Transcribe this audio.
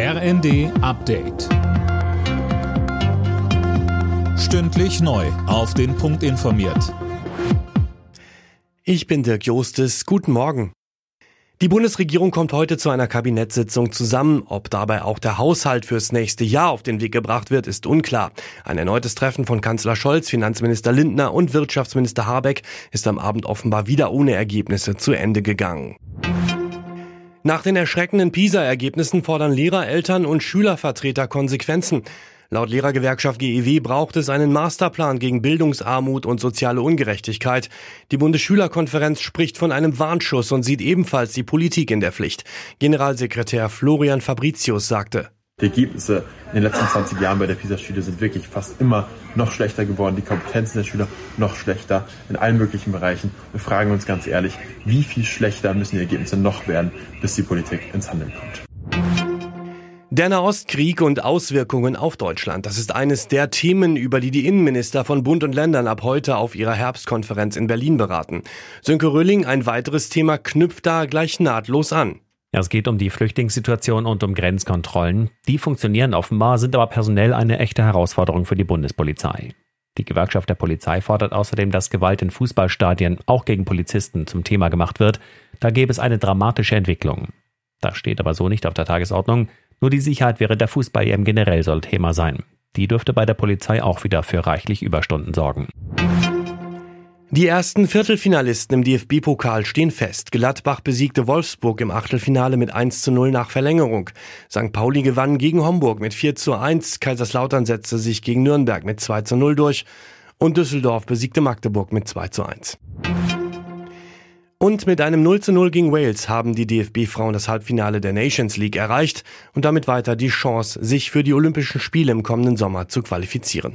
RND Update. Stündlich neu. Auf den Punkt informiert. Ich bin Dirk Jostes. Guten Morgen. Die Bundesregierung kommt heute zu einer Kabinettssitzung zusammen. Ob dabei auch der Haushalt fürs nächste Jahr auf den Weg gebracht wird, ist unklar. Ein erneutes Treffen von Kanzler Scholz, Finanzminister Lindner und Wirtschaftsminister Habeck ist am Abend offenbar wieder ohne Ergebnisse zu Ende gegangen. Nach den erschreckenden PISA-Ergebnissen fordern Lehrer, Eltern und Schülervertreter Konsequenzen. Laut Lehrergewerkschaft GEW braucht es einen Masterplan gegen Bildungsarmut und soziale Ungerechtigkeit. Die Bundesschülerkonferenz spricht von einem Warnschuss und sieht ebenfalls die Politik in der Pflicht. Generalsekretär Florian Fabricius sagte. Die Ergebnisse in den letzten 20 Jahren bei der PISA-Studie sind wirklich fast immer noch schlechter geworden. Die Kompetenzen der Schüler noch schlechter in allen möglichen Bereichen. Wir fragen uns ganz ehrlich, wie viel schlechter müssen die Ergebnisse noch werden, bis die Politik ins Handeln kommt. Der Nahostkrieg und Auswirkungen auf Deutschland, das ist eines der Themen, über die die Innenminister von Bund und Ländern ab heute auf ihrer Herbstkonferenz in Berlin beraten. Sönke Röhling, ein weiteres Thema knüpft da gleich nahtlos an. Es geht um die Flüchtlingssituation und um Grenzkontrollen. Die funktionieren offenbar, sind aber personell eine echte Herausforderung für die Bundespolizei. Die Gewerkschaft der Polizei fordert außerdem, dass Gewalt in Fußballstadien auch gegen Polizisten zum Thema gemacht wird. Da gäbe es eine dramatische Entwicklung. Das steht aber so nicht auf der Tagesordnung. Nur die Sicherheit während der Fußball-EM generell soll Thema sein. Die dürfte bei der Polizei auch wieder für reichlich Überstunden sorgen. Die ersten Viertelfinalisten im DFB-Pokal stehen fest. Gladbach besiegte Wolfsburg im Achtelfinale mit 1 zu 0 nach Verlängerung. St. Pauli gewann gegen Homburg mit 4 zu 1. Kaiserslautern setzte sich gegen Nürnberg mit 2 zu 0 durch. Und Düsseldorf besiegte Magdeburg mit 2 zu 1. Und mit einem 0 zu 0 gegen Wales haben die DFB-Frauen das Halbfinale der Nations League erreicht und damit weiter die Chance, sich für die Olympischen Spiele im kommenden Sommer zu qualifizieren.